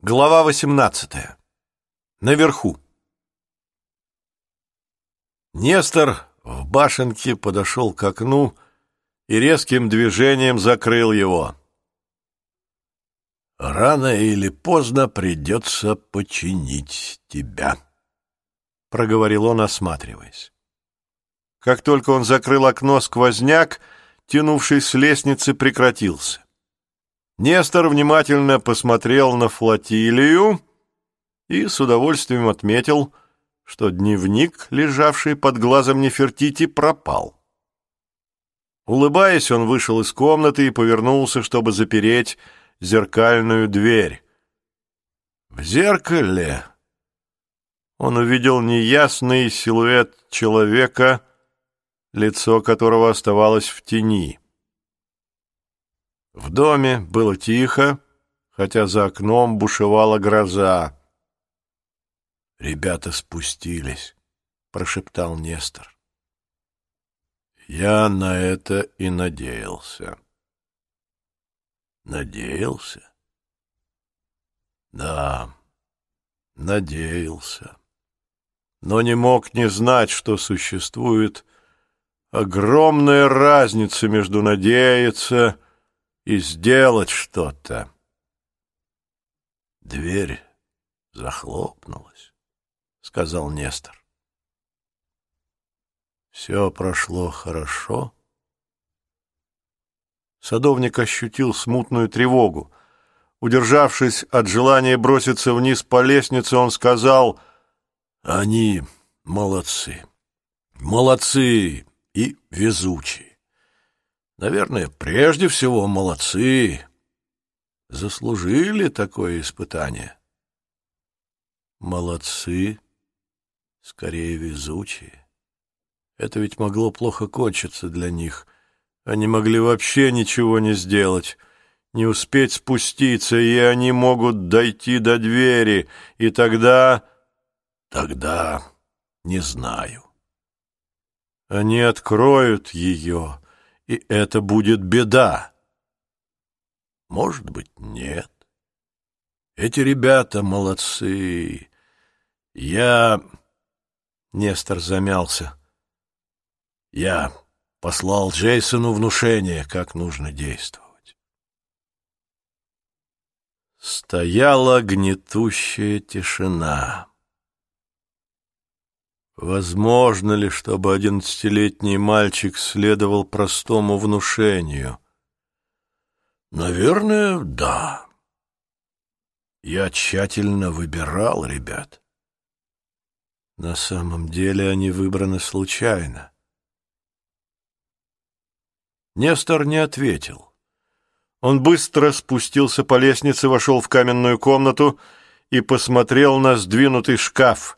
Глава 18. Наверху. Нестор в башенке подошел к окну и резким движением закрыл его. «Рано или поздно придется починить тебя», — проговорил он, осматриваясь. Как только он закрыл окно, сквозняк, тянувший с лестницы, прекратился. Нестор внимательно посмотрел на флотилию и с удовольствием отметил, что дневник, лежавший под глазом Нефертити, пропал. Улыбаясь, он вышел из комнаты и повернулся, чтобы запереть зеркальную дверь. В зеркале он увидел неясный силуэт человека, лицо которого оставалось в тени. В доме было тихо, хотя за окном бушевала гроза. «Ребята спустились», — прошептал Нестор. «Я на это и надеялся». «Надеялся?» «Да, надеялся. Но не мог не знать, что существует огромная разница между надеяться и сделать что-то. Дверь захлопнулась, — сказал Нестор. Все прошло хорошо. Садовник ощутил смутную тревогу. Удержавшись от желания броситься вниз по лестнице, он сказал, «Они молодцы, молодцы и везучие. Наверное, прежде всего молодцы. Заслужили такое испытание. Молодцы, скорее везучие. Это ведь могло плохо кончиться для них. Они могли вообще ничего не сделать, не успеть спуститься, и они могут дойти до двери, и тогда... Тогда не знаю. Они откроют ее и это будет беда. Может быть, нет. Эти ребята молодцы. Я... Нестор замялся. Я послал Джейсону внушение, как нужно действовать. Стояла гнетущая тишина. Возможно ли, чтобы одиннадцатилетний мальчик следовал простому внушению? Наверное, да. Я тщательно выбирал ребят. На самом деле они выбраны случайно. Нестор не ответил. Он быстро спустился по лестнице, вошел в каменную комнату и посмотрел на сдвинутый шкаф —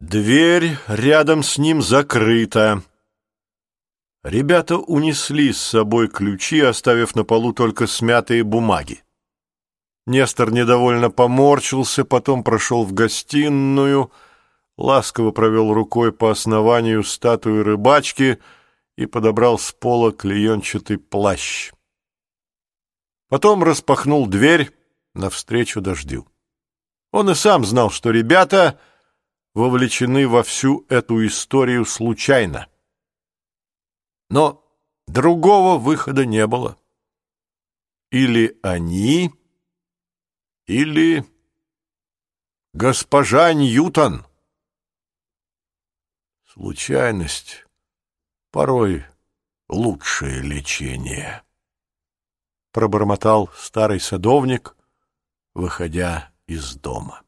Дверь рядом с ним закрыта. Ребята унесли с собой ключи, оставив на полу только смятые бумаги. Нестор недовольно поморщился, потом прошел в гостиную, ласково провел рукой по основанию статуи рыбачки и подобрал с пола клеенчатый плащ. Потом распахнул дверь навстречу дождю. Он и сам знал, что ребята вовлечены во всю эту историю случайно. Но другого выхода не было. Или они, или госпожа Ньютон. Случайность порой лучшее лечение, пробормотал старый садовник, выходя из дома.